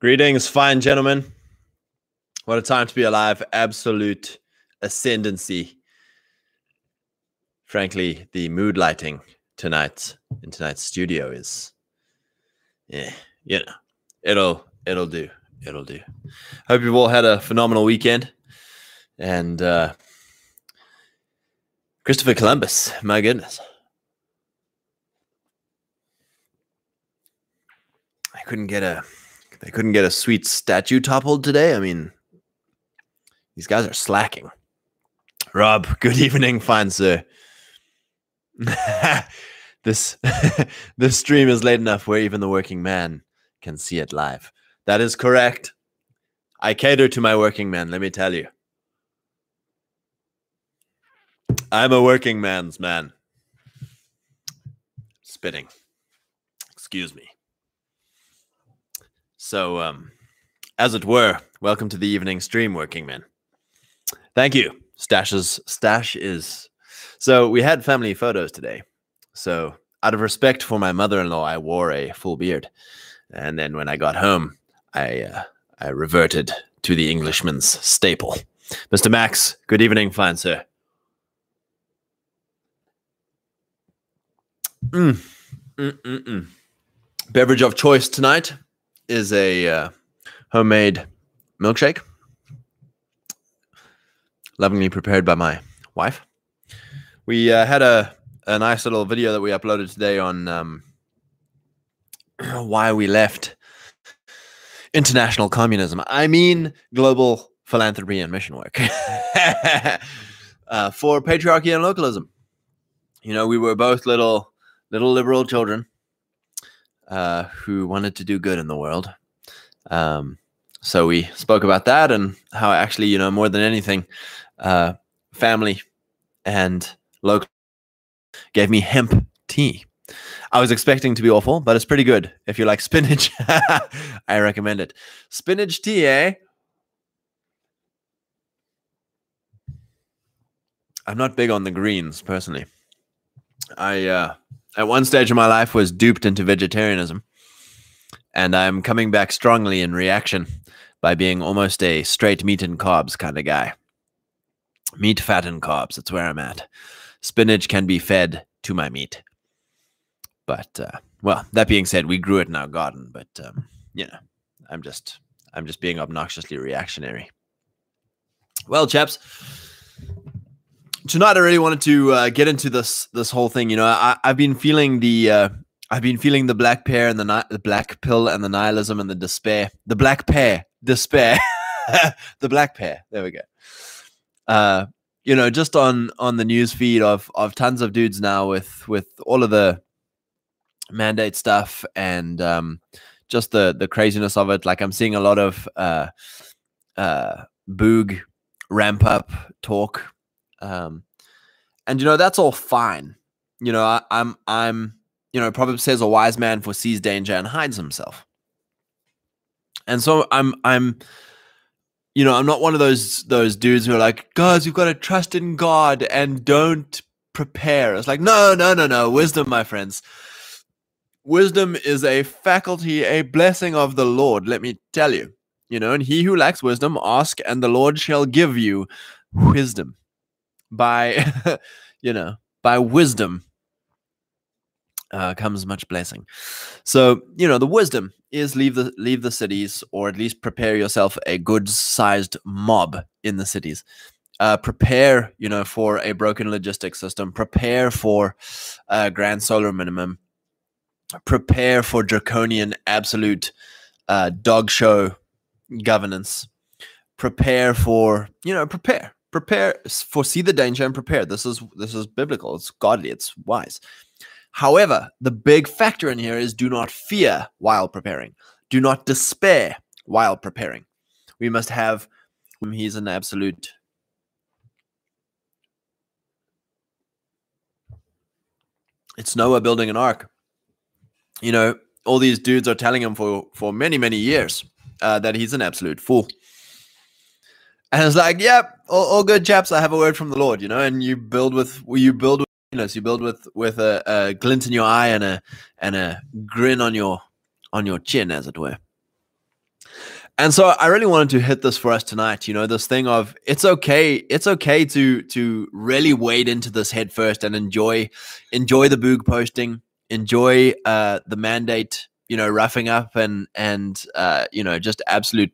Greetings, fine gentlemen. What a time to be alive. Absolute ascendancy. Frankly, the mood lighting tonight in tonight's studio is yeah, you know, it'll it'll do. It'll do. Hope you've all had a phenomenal weekend. And uh Christopher Columbus, my goodness. I couldn't get a they couldn't get a sweet statue toppled today. I mean, these guys are slacking. Rob, good evening, fine sir. this this stream is late enough where even the working man can see it live. That is correct. I cater to my working man, let me tell you. I'm a working man's man. Spitting. Excuse me. So, um, as it were, welcome to the evening stream, working men. Thank you. Stash's stash is. So we had family photos today. So out of respect for my mother-in-law, I wore a full beard, and then when I got home, I uh, I reverted to the Englishman's staple. Mr. Max, good evening, fine sir. Mm. Mm-mm-mm. Beverage of choice tonight is a uh, homemade milkshake, lovingly prepared by my wife. We uh, had a, a nice little video that we uploaded today on um, why we left international communism. I mean, global philanthropy and mission work uh, for patriarchy and localism. You know, we were both little little liberal children uh, who wanted to do good in the world. Um, so we spoke about that and how actually, you know, more than anything, uh, family and local gave me hemp tea. I was expecting to be awful, but it's pretty good. If you like spinach, I recommend it. Spinach tea, eh? I'm not big on the greens personally. I uh, at one stage of my life was duped into vegetarianism and i'm coming back strongly in reaction by being almost a straight meat and carbs kind of guy. Meat fat and carbs that's where i'm at. Spinach can be fed to my meat. But uh, well that being said we grew it in our garden but um, you know i'm just i'm just being obnoxiously reactionary. Well chaps tonight I really wanted to uh, get into this this whole thing. You know, I, I've been feeling the uh, I've been feeling the black pear and the ni- the black pill and the nihilism and the despair. The black pear, despair, the black pear. There we go. Uh, you know, just on on the news feed of of tons of dudes now with with all of the mandate stuff and um, just the the craziness of it. Like I'm seeing a lot of uh, uh, boog ramp up talk um, and you know that's all fine. You know, I, I'm I'm you know, Proverbs says a wise man foresees danger and hides himself. And so I'm I'm you know, I'm not one of those those dudes who are like, guys, you've got to trust in God and don't prepare. It's like, no, no, no, no. Wisdom, my friends. Wisdom is a faculty, a blessing of the Lord, let me tell you. You know, and he who lacks wisdom, ask, and the Lord shall give you wisdom by you know by wisdom uh, comes much blessing. So you know the wisdom is leave the leave the cities or at least prepare yourself a good sized mob in the cities. Uh, prepare you know for a broken logistics system. Prepare for a grand solar minimum. Prepare for draconian absolute uh, dog show governance. Prepare for you know prepare prepare foresee the danger and prepare. This is this is biblical. It's godly. It's wise. However the big factor in here is do not fear while preparing. Do not despair while preparing. We must have he's an absolute it's noah building an ark. You know all these dudes are telling him for for many many years uh, that he's an absolute fool and it's like, yep, all, all, good chaps. I have a word from the Lord, you know. And you build with you build with you know, so you build with with a, a, glint in your eye and a and a grin on your on your chin, as it were. and so I really wanted to hit this for us tonight. You know, this thing of it's okay, it's okay to to really wade into this head first and enjoy enjoy the boog posting, enjoy uh, the mandate. You know, roughing up and and uh, you know just absolute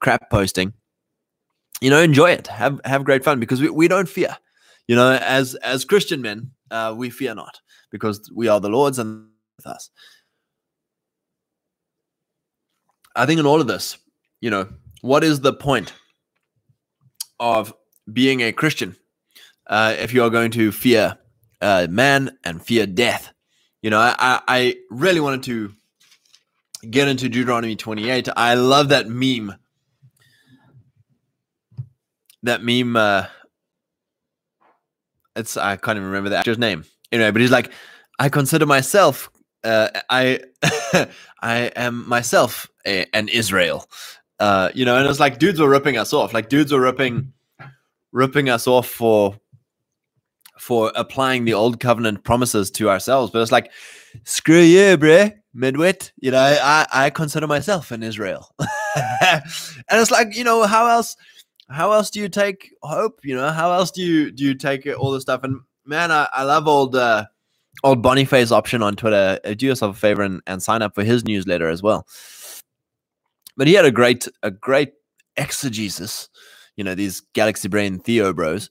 crap posting. You know, enjoy it. Have have great fun because we, we don't fear. You know, as as Christian men, uh, we fear not because we are the Lord's and with us. I think in all of this, you know, what is the point of being a Christian uh, if you are going to fear uh, man and fear death? You know, I, I really wanted to get into Deuteronomy 28. I love that meme. That meme, uh, it's, I can't even remember the actor's name. Anyway, but he's like, I consider myself, uh, I, I am myself a, an Israel. Uh, you know, and it's like dudes were ripping us off. Like dudes were ripping ripping us off for for applying the old covenant promises to ourselves. But it's like, screw you, bruh, midwit. You know, I I consider myself an Israel. and it's like, you know, how else how else do you take hope? You know, how else do you do you take all this stuff? And man, I, I love old uh old Boniface option on Twitter. Uh, do yourself a favor and, and sign up for his newsletter as well. But he had a great a great exegesis, you know, these galaxy brain Theo bros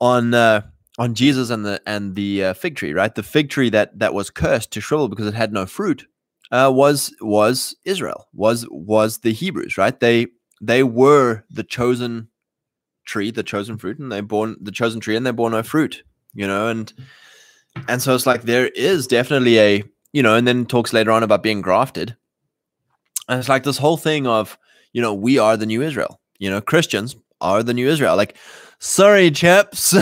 on uh, on Jesus and the and the uh, fig tree, right? The fig tree that that was cursed to shrivel because it had no fruit uh, was was Israel, was was the Hebrews, right? They they were the chosen tree, the chosen fruit, and they born the chosen tree, and they bore no fruit, you know, and and so it's like there is definitely a you know, and then talks later on about being grafted, and it's like this whole thing of, you know, we are the new Israel. You know, Christians are the new Israel. Like, sorry, chaps.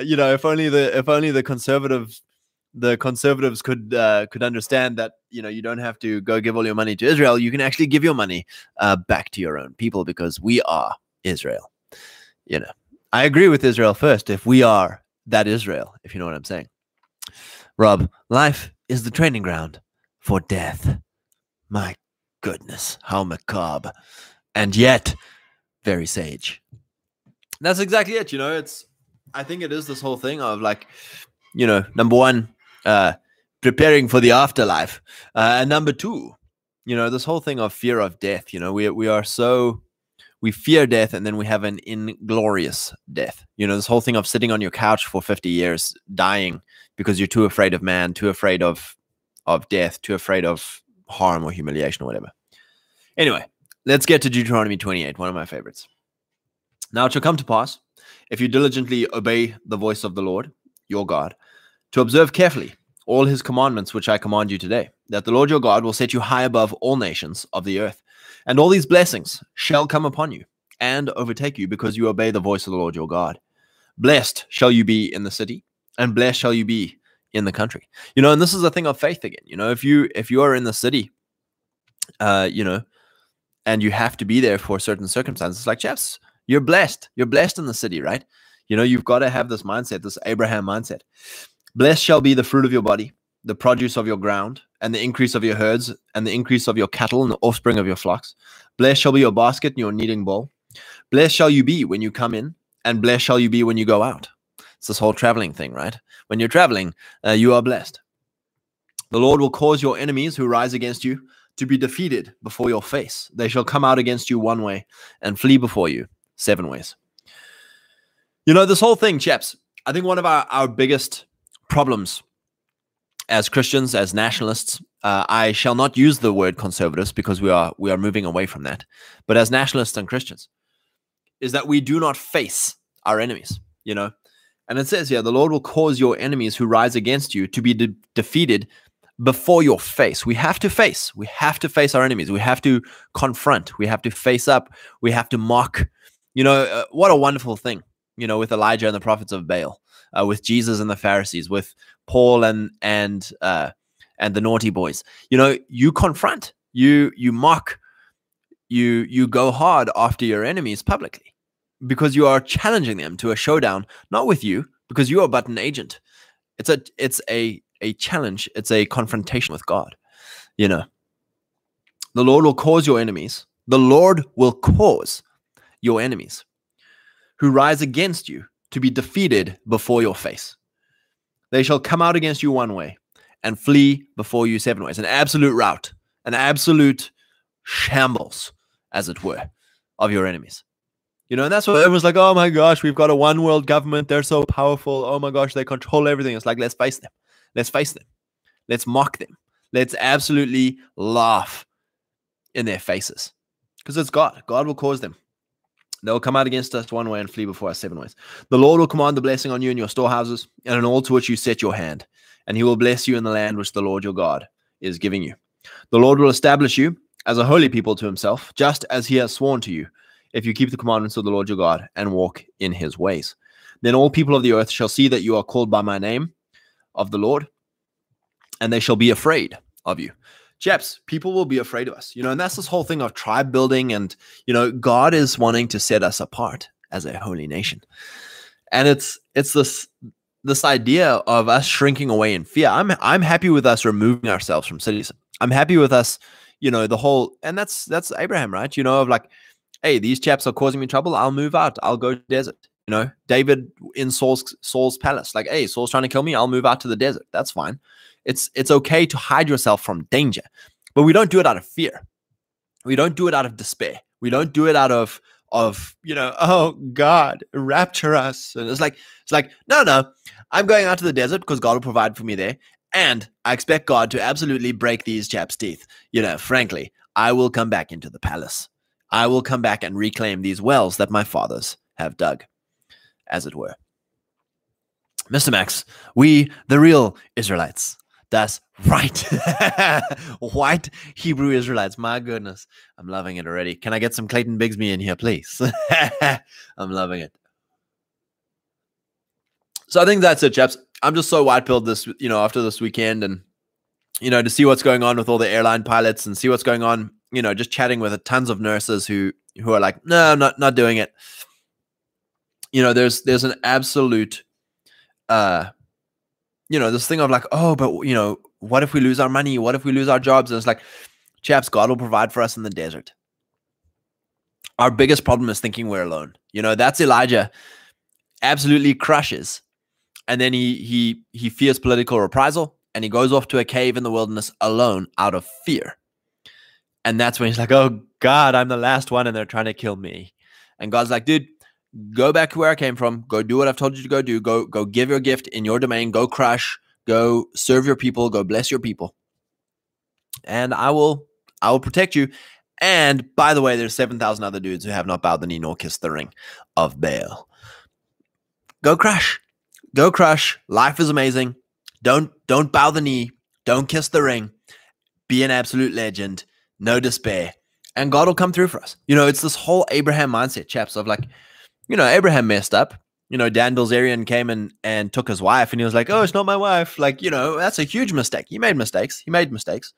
you know, if only the if only the conservatives the conservatives could uh, could understand that you know you don't have to go give all your money to Israel. You can actually give your money uh, back to your own people because we are Israel. You know, I agree with Israel first. If we are that Israel, if you know what I'm saying, Rob, life is the training ground for death. My goodness, how macabre. And yet, very sage. That's exactly it. You know, it's, I think it is this whole thing of like, you know, number one, uh, preparing for the afterlife. Uh, and number two, you know, this whole thing of fear of death. You know, we, we are so, we fear death and then we have an inglorious death. You know, this whole thing of sitting on your couch for 50 years, dying because you're too afraid of man, too afraid of of death, too afraid of harm or humiliation or whatever. Anyway, let's get to Deuteronomy 28, one of my favorites. Now it shall come to pass, if you diligently obey the voice of the Lord, your God, to observe carefully all his commandments which I command you today, that the Lord your God will set you high above all nations of the earth. And all these blessings shall come upon you and overtake you because you obey the voice of the Lord your God. Blessed shall you be in the city, and blessed shall you be in the country. You know and this is a thing of faith again. You know if you if you are in the city uh you know and you have to be there for certain circumstances like jeff's you're blessed. You're blessed in the city right? You know you've got to have this mindset this abraham mindset blessed shall be the fruit of your body the produce of your ground and the increase of your herds and the increase of your cattle and the offspring of your flocks blessed shall be your basket and your kneading bowl blessed shall you be when you come in and blessed shall you be when you go out it's this whole traveling thing, right? When you're traveling, uh, you are blessed. The Lord will cause your enemies who rise against you to be defeated before your face. They shall come out against you one way and flee before you seven ways. You know, this whole thing, chaps, I think one of our, our biggest problems as Christians, as nationalists, uh, I shall not use the word conservatives because we are we are moving away from that. But as nationalists and Christians, is that we do not face our enemies. You know, and it says here, the Lord will cause your enemies who rise against you to be de- defeated before your face. We have to face. We have to face our enemies. We have to confront. We have to face up. We have to mock. You know, uh, what a wonderful thing, you know, with Elijah and the prophets of Baal, uh, with Jesus and the Pharisees, with Paul and, and, uh, and the naughty boys. You know, you confront, you, you mock, you, you go hard after your enemies publicly because you are challenging them to a showdown, not with you, because you are but an agent. It's a it's a a challenge. It's a confrontation with God, you know. The Lord will cause your enemies, the Lord will cause your enemies who rise against you to be defeated before your face. They shall come out against you one way and flee before you seven ways. An absolute rout, an absolute shambles, as it were, of your enemies. You know, and that's what everyone's like, oh my gosh, we've got a one world government. They're so powerful. Oh my gosh, they control everything. It's like, let's face them. Let's face them. Let's mock them. Let's absolutely laugh in their faces. Because it's God. God will cause them. They'll come out against us one way and flee before us seven ways. The Lord will command the blessing on you in your storehouses and on all to which you set your hand, and he will bless you in the land which the Lord your God is giving you. The Lord will establish you as a holy people to himself, just as he has sworn to you, if you keep the commandments of the Lord your God and walk in his ways. Then all people of the earth shall see that you are called by my name of the Lord, and they shall be afraid of you. Chaps, people will be afraid of us, you know, and that's this whole thing of tribe building. And, you know, God is wanting to set us apart as a holy nation. And it's, it's this, this idea of us shrinking away in fear. I'm, I'm happy with us removing ourselves from cities. I'm happy with us, you know, the whole, and that's, that's Abraham, right? You know, of like, hey, these chaps are causing me trouble. I'll move out. I'll go to desert. You know, David in Saul's Saul's palace, like, hey, Saul's trying to kill me. I'll move out to the desert. That's fine. It's it's okay to hide yourself from danger, but we don't do it out of fear. We don't do it out of despair. We don't do it out of of you know, oh God, rapture us. And it's like it's like no, no, I'm going out to the desert because God will provide for me there, and I expect God to absolutely break these chaps' teeth. You know, frankly, I will come back into the palace. I will come back and reclaim these wells that my fathers have dug, as it were. Mr. Max, we, the real Israelites, that's right. White Hebrew Israelites. My goodness. I'm loving it already. Can I get some Clayton Bigsby in here, please? I'm loving it. So I think that's it, chaps. I'm just so white pilled this, you know, after this weekend and, you know, to see what's going on with all the airline pilots and see what's going on, you know, just chatting with tons of nurses who, who are like, no, I'm not, not doing it. You know, there's, there's an absolute, uh, you know, this thing of like, oh, but you know, what if we lose our money? What if we lose our jobs? And it's like, chaps, God will provide for us in the desert. Our biggest problem is thinking we're alone. You know, that's Elijah absolutely crushes. And then he he he fears political reprisal and he goes off to a cave in the wilderness alone out of fear. And that's when he's like, Oh God, I'm the last one and they're trying to kill me. And God's like, dude, go back to where I came from. Go do what I've told you to go do. Go go give your gift in your domain. Go crush. Go serve your people. Go bless your people. And I will I will protect you. And by the way, there's seven thousand other dudes who have not bowed the knee nor kissed the ring of Baal. Go crush. Go crush. Life is amazing. Don't don't bow the knee. Don't kiss the ring. Be an absolute legend. No despair. And God will come through for us. You know, it's this whole Abraham mindset, chaps, of like, you know, Abraham messed up. You know, Dan Bilzerian came and, and took his wife and he was like, oh, it's not my wife. Like, you know, that's a huge mistake. He made mistakes. He made mistakes.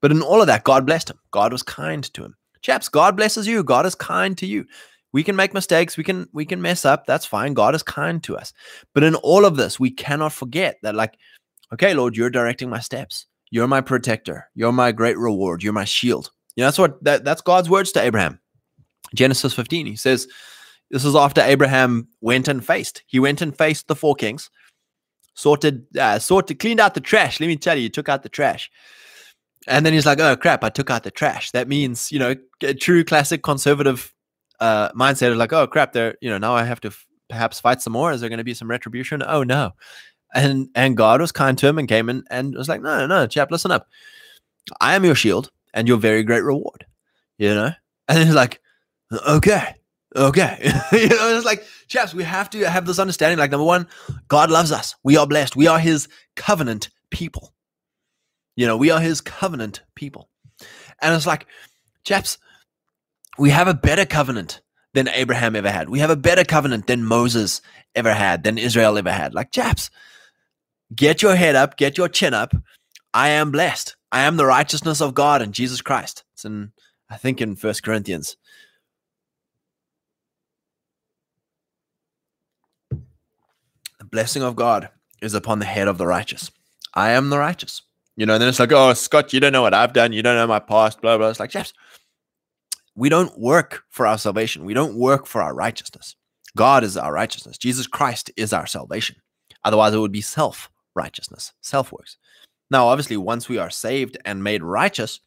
But in all of that, God blessed him. God was kind to him. Chaps, God blesses you. God is kind to you. We can make mistakes. We can we can mess up. That's fine. God is kind to us. But in all of this, we cannot forget that, like, okay, Lord, you're directing my steps. You're my protector. You're my great reward. You're my shield. You know, that's what that, that's God's words to Abraham. Genesis 15. He says, this is after Abraham went and faced. He went and faced the four kings, sorted, uh, sorted, cleaned out the trash. Let me tell you, he took out the trash. And then he's like, oh crap, I took out the trash. That means, you know, a true classic conservative uh, mindset of like, oh crap, there, you know, now I have to perhaps fight some more. Is there going to be some retribution? Oh no. And and God was kind to him and came in and was like, no, no, no, chap, listen up. I am your shield and your very great reward. You know? And then he's like, okay okay. you know, it's like, chaps, we have to have this understanding. Like, number one, God loves us. We are blessed. We are his covenant people. You know, we are his covenant people. And it's like, chaps, we have a better covenant than Abraham ever had. We have a better covenant than Moses ever had, than Israel ever had. Like, chaps, get your head up, get your chin up. I am blessed. I am the righteousness of God in Jesus Christ. It's in, I think, in First Corinthians. Blessing of God is upon the head of the righteous. I am the righteous. You know, and then it's like, oh, Scott, you don't know what I've done. You don't know my past, blah, blah. It's like, chaps, we don't work for our salvation. We don't work for our righteousness. God is our righteousness. Jesus Christ is our salvation. Otherwise, it would be self righteousness, self works. Now, obviously, once we are saved and made righteous,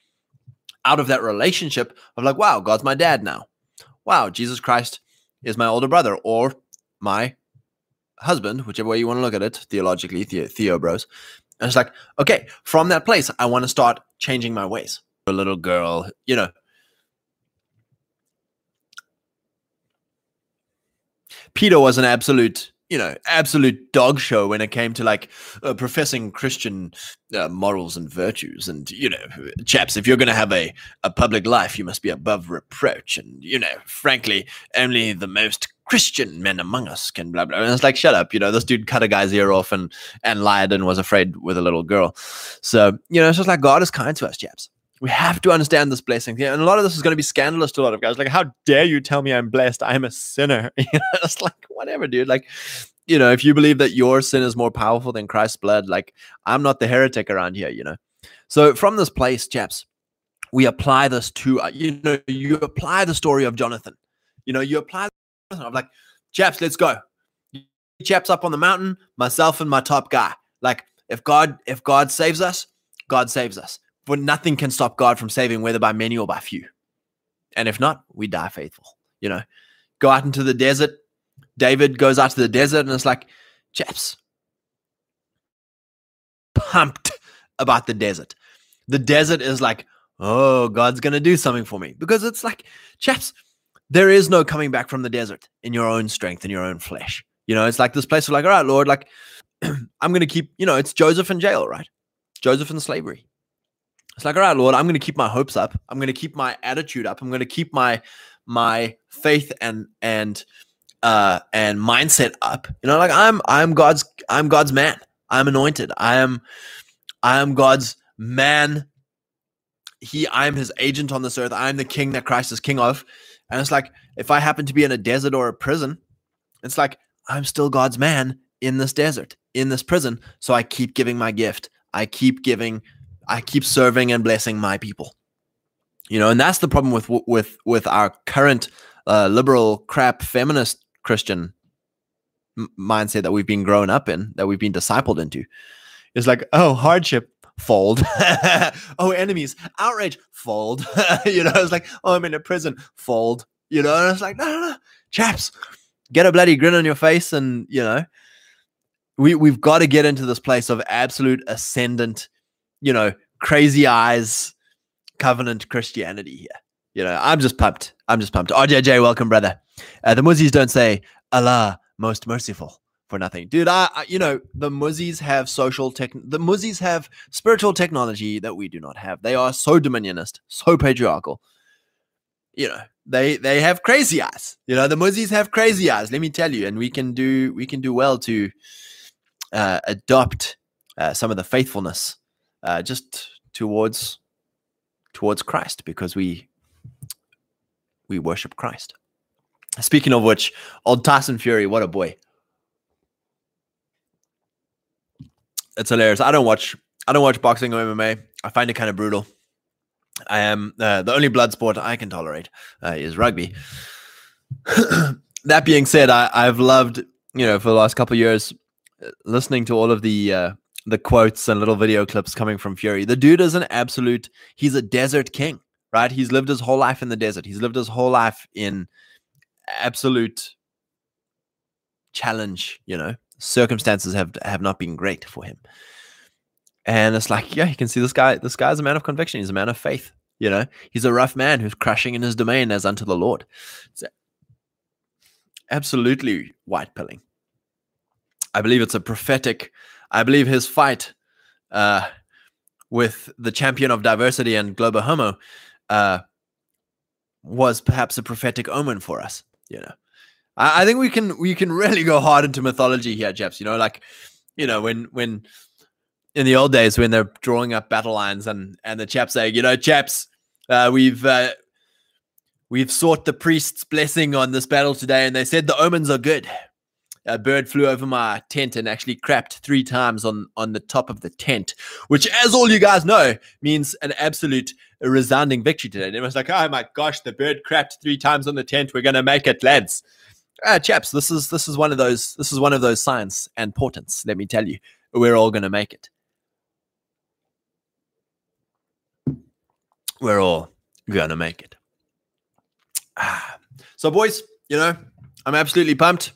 out of that relationship of like, wow, God's my dad now. Wow, Jesus Christ is my older brother or my husband, whichever way you want to look at it, theologically, the- Theo bros. And it's like, okay, from that place, I want to start changing my ways. A little girl, you know. Peter was an absolute, you know, absolute dog show when it came to like uh, professing Christian uh, morals and virtues. And, you know, chaps, if you're going to have a, a public life, you must be above reproach. And, you know, frankly, only the most Christian men among us can blah blah. And it's like, shut up, you know, this dude cut a guy's ear off and and lied and was afraid with a little girl. So, you know, it's just like God is kind to us, chaps. We have to understand this blessing. Yeah, and a lot of this is going to be scandalous to a lot of guys. Like, how dare you tell me I'm blessed? I'm a sinner. It's like whatever, dude. Like, you know, if you believe that your sin is more powerful than Christ's blood, like I'm not the heretic around here, you know. So from this place, chaps, we apply this to uh, you know, you apply the story of Jonathan. You know, you apply I'm like, chaps, let's go. Chaps up on the mountain, myself and my top guy. Like, if God, if God saves us, God saves us. But nothing can stop God from saving, whether by many or by few. And if not, we die faithful. You know, go out into the desert. David goes out to the desert and it's like, chaps, pumped about the desert. The desert is like, oh, God's going to do something for me. Because it's like, chaps, there is no coming back from the desert in your own strength in your own flesh. You know, it's like this place of like, all right, Lord, like I'm going to keep, you know, it's Joseph in jail, right? Joseph in slavery. It's like, all right, Lord, I'm going to keep my hopes up. I'm going to keep my attitude up. I'm going to keep my my faith and and uh and mindset up. You know, like I'm I'm God's I'm God's man. I'm anointed. I am I am God's man. He I am his agent on this earth. I am the king that Christ is king of. And it's like, if I happen to be in a desert or a prison, it's like, I'm still God's man in this desert, in this prison. So I keep giving my gift. I keep giving, I keep serving and blessing my people. You know, and that's the problem with with with our current uh, liberal crap feminist Christian mindset that we've been grown up in, that we've been discipled into. It's like, oh, hardship, fold. oh, enemies, outrage, fold. you know, it's like, oh, I'm in a prison, fold. You know, and it's like, no, no, no, chaps, get a bloody grin on your face, and you know, we we've got to get into this place of absolute ascendant, you know, crazy eyes, covenant Christianity here. You know, I'm just pumped. I'm just pumped. RJJ, welcome, brother. Uh, the Muzzies don't say Allah most merciful for nothing, dude. I, I, you know the Muzzies have social tech. The Muzzies have spiritual technology that we do not have. They are so dominionist, so patriarchal. You know they they have crazy eyes. You know the Muzzies have crazy eyes. Let me tell you, and we can do we can do well to uh, adopt uh, some of the faithfulness uh, just towards towards Christ because we we worship Christ. Speaking of which, old Tyson Fury, what a boy. it's hilarious. I don't watch I don't watch boxing or MMA. I find it kind of brutal. I am uh, the only blood sport I can tolerate uh, is rugby. that being said, I, I've loved you know for the last couple years uh, listening to all of the uh, the quotes and little video clips coming from Fury. The dude is an absolute. He's a desert king, right? He's lived his whole life in the desert. He's lived his whole life in absolute challenge. You know, circumstances have have not been great for him. And it's like, yeah, you can see this guy. This guy's a man of conviction. He's a man of faith. You know, he's a rough man who's crushing in his domain as unto the Lord. It's absolutely white pilling. I believe it's a prophetic. I believe his fight uh, with the champion of diversity and global homo uh, was perhaps a prophetic omen for us. You know, I, I think we can we can really go hard into mythology here, chaps. You know, like you know when when in the old days when they're drawing up battle lines and and the chaps say, you know, chaps, uh, we've uh, we've sought the priest's blessing on this battle today, and they said the omens are good. A bird flew over my tent and actually crapped three times on on the top of the tent, which, as all you guys know, means an absolute resounding victory today. And it was like, oh my gosh, the bird crapped three times on the tent. We're gonna make it, lads. Uh, chaps, this is this is one of those this is one of those signs and portents. Let me tell you, we're all gonna make it. We're all gonna make it. So, boys, you know, I'm absolutely pumped.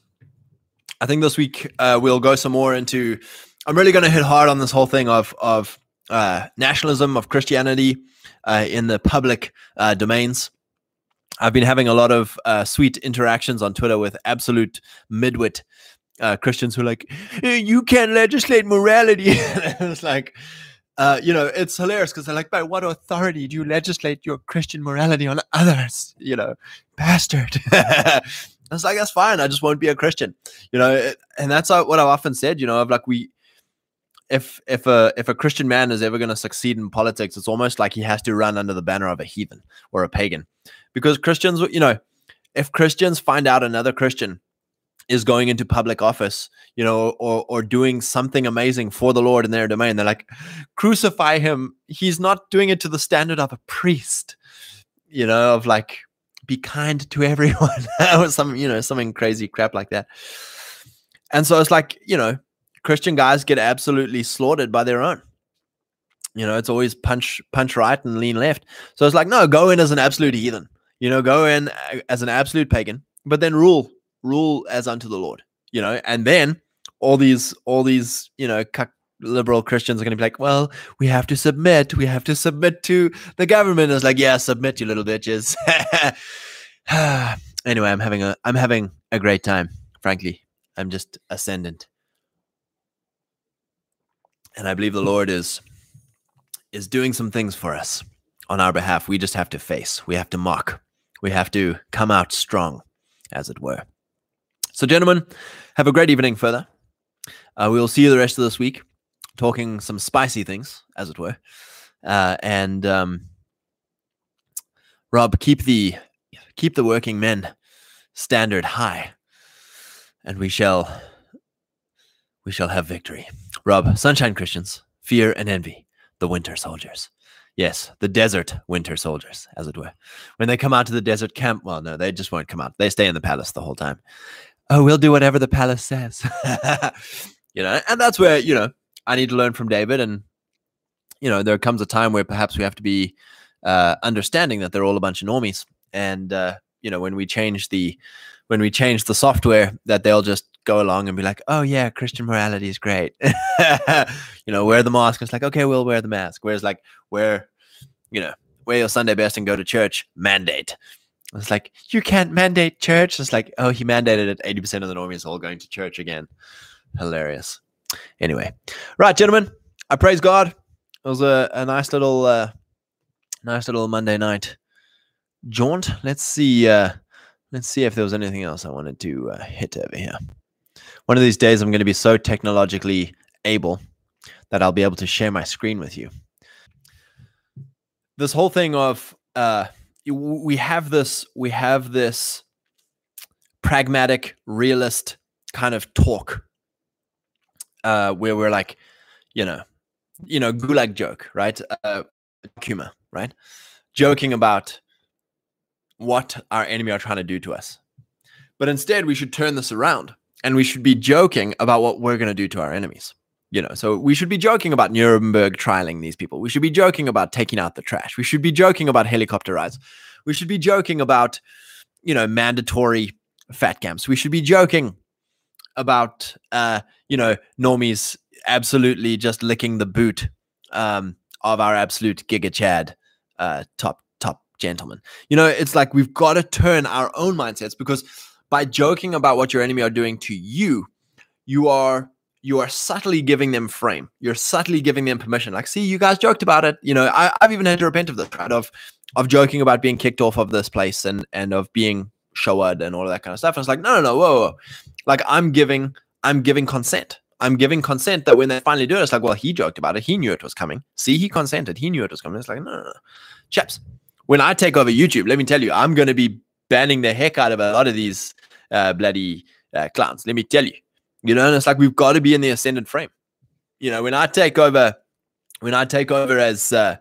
I think this week uh, we'll go some more into. I'm really going to hit hard on this whole thing of of uh, nationalism of Christianity uh, in the public uh, domains. I've been having a lot of uh, sweet interactions on Twitter with absolute midwit uh, Christians who are like, "You can't legislate morality." it's like, uh, you know, it's hilarious because they're like, by what authority do you legislate your Christian morality on others? You know, bastard. I was like, that's fine. I just won't be a Christian. You know, and that's what I've often said. You know, of like we, if if a if a Christian man is ever going to succeed in politics, it's almost like he has to run under the banner of a heathen or a pagan, because Christians, you know, if Christians find out another Christian is going into public office, you know, or or doing something amazing for the Lord in their domain. They're like, crucify him. He's not doing it to the standard of a priest, you know, of like be kind to everyone or some, you know, something crazy crap like that. And so it's like, you know, Christian guys get absolutely slaughtered by their own. You know, it's always punch punch right and lean left. So it's like, no, go in as an absolute heathen. You know, go in uh, as an absolute pagan, but then rule rule as unto the Lord, you know, and then all these, all these, you know, liberal Christians are going to be like, well, we have to submit. We have to submit to the government. It's like, yeah, submit, you little bitches. anyway, I'm having a, I'm having a great time. Frankly, I'm just ascendant, and I believe the Lord is, is doing some things for us on our behalf. We just have to face. We have to mock. We have to come out strong, as it were. So, gentlemen, have a great evening further. Uh, we will see you the rest of this week, talking some spicy things, as it were. Uh, and um, Rob, keep the keep the working men standard high, and we shall we shall have victory. Rob, Sunshine Christians, fear and envy, the winter soldiers. Yes, the desert winter soldiers, as it were. When they come out to the desert camp, well, no, they just won't come out. They stay in the palace the whole time oh, we'll do whatever the palace says. you know, and that's where, you know, I need to learn from David. And, you know, there comes a time where perhaps we have to be uh, understanding that they're all a bunch of normies. And, uh, you know, when we change the, when we change the software, that they'll just go along and be like, oh, yeah, Christian morality is great. you know, wear the mask. It's like, okay, we'll wear the mask. Whereas, like, wear, you know, wear your Sunday best and go to church mandate. It's like, you can't mandate church. It's like, oh, he mandated it. 80% of the normies all going to church again. Hilarious. Anyway, right, gentlemen, I praise God. It was a, a nice little, uh, nice little Monday night jaunt. Let's see, uh, let's see if there was anything else I wanted to uh, hit over here. One of these days, I'm going to be so technologically able that I'll be able to share my screen with you. This whole thing of, uh, we have this we have this pragmatic realist kind of talk uh where we're like you know you know gulag joke right uh humor right joking about what our enemy are trying to do to us but instead we should turn this around and we should be joking about what we're going to do to our enemies you know, so we should be joking about Nuremberg trialing these people. We should be joking about taking out the trash. We should be joking about helicopter rides. We should be joking about, you know, mandatory fat camps. We should be joking about, uh, you know, normies absolutely just licking the boot um, of our absolute giga chad uh, top top gentleman. You know, it's like we've got to turn our own mindsets because by joking about what your enemy are doing to you, you are you are subtly giving them frame. You're subtly giving them permission. Like, see, you guys joked about it. You know, I, have even had to repent of this, right? Of of joking about being kicked off of this place and and of being showed and all of that kind of stuff. And it's like, no, no, no, whoa, whoa. Like I'm giving, I'm giving consent. I'm giving consent that when they finally do it, it's like, well, he joked about it. He knew it was coming. See, he consented. He knew it was coming. It's like, no, no, no. Chaps, when I take over YouTube, let me tell you, I'm going to be banning the heck out of a lot of these uh, bloody uh, clowns. Let me tell you, you know, and it's like we've got to be in the ascendant frame. You know, when I take over, when I take over as uh,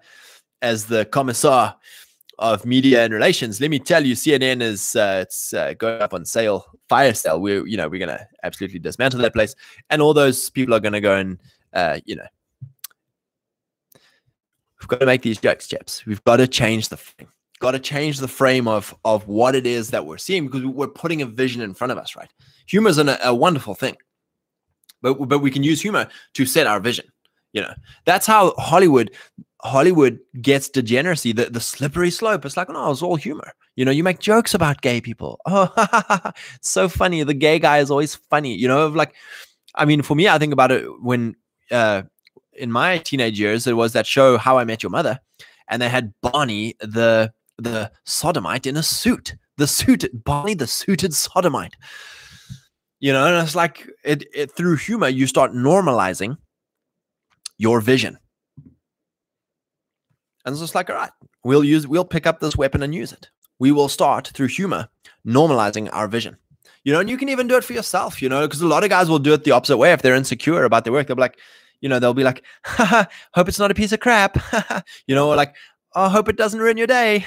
as the commissar of media and relations, let me tell you, CNN is uh, it's uh, going up on sale, fire sale. We're you know we're gonna absolutely dismantle that place, and all those people are gonna go and uh, you know we've got to make these jokes, chaps. We've got to change the frame. Got to change the frame of of what it is that we're seeing because we're putting a vision in front of us, right? Humor is an, a wonderful thing, but but we can use humor to set our vision. You know, that's how Hollywood Hollywood gets degeneracy, the, the slippery slope. It's like, no, it's all humor. You know, you make jokes about gay people. Oh, so funny. The gay guy is always funny. You know, like, I mean, for me, I think about it when uh, in my teenage years, it was that show How I Met Your Mother, and they had Barney the the sodomite in a suit. The suited Barney the suited sodomite. You know, and it's like it, it through humor, you start normalizing your vision. And it's just like, all right, we'll use we'll pick up this weapon and use it. We will start through humor normalizing our vision. You know, and you can even do it for yourself, you know, because a lot of guys will do it the opposite way if they're insecure about their work. They'll be like, you know, they'll be like, hope it's not a piece of crap. you know, like, oh, hope it doesn't ruin your day.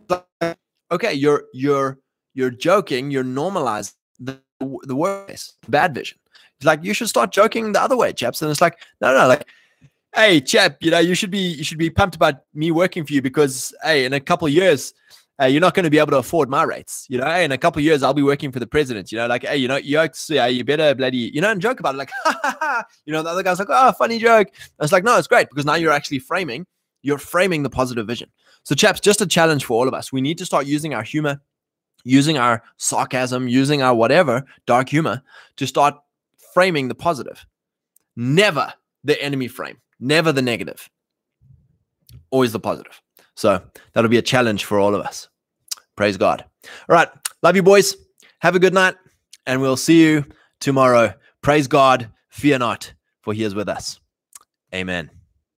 okay, you're you're you're joking, you're normalizing the the worst bad vision. It's like you should start joking the other way, chaps. And it's like, no, no, like, hey, chap, you know, you should be you should be pumped about me working for you because hey, in a couple of years, uh, you're not going to be able to afford my rates. You know, hey, in a couple of years, I'll be working for the president. You know, like, hey, you know, you, yeah, you better bloody, you know, and joke about it. Like, you know, the other guy's like, oh, funny joke. I was like, no, it's great because now you're actually framing you're framing the positive vision. So, chaps, just a challenge for all of us. We need to start using our humor, using our sarcasm, using our whatever, dark humor, to start framing the positive. Never the enemy frame, never the negative, always the positive. So, that'll be a challenge for all of us. Praise God. All right. Love you, boys. Have a good night, and we'll see you tomorrow. Praise God. Fear not, for he is with us. Amen.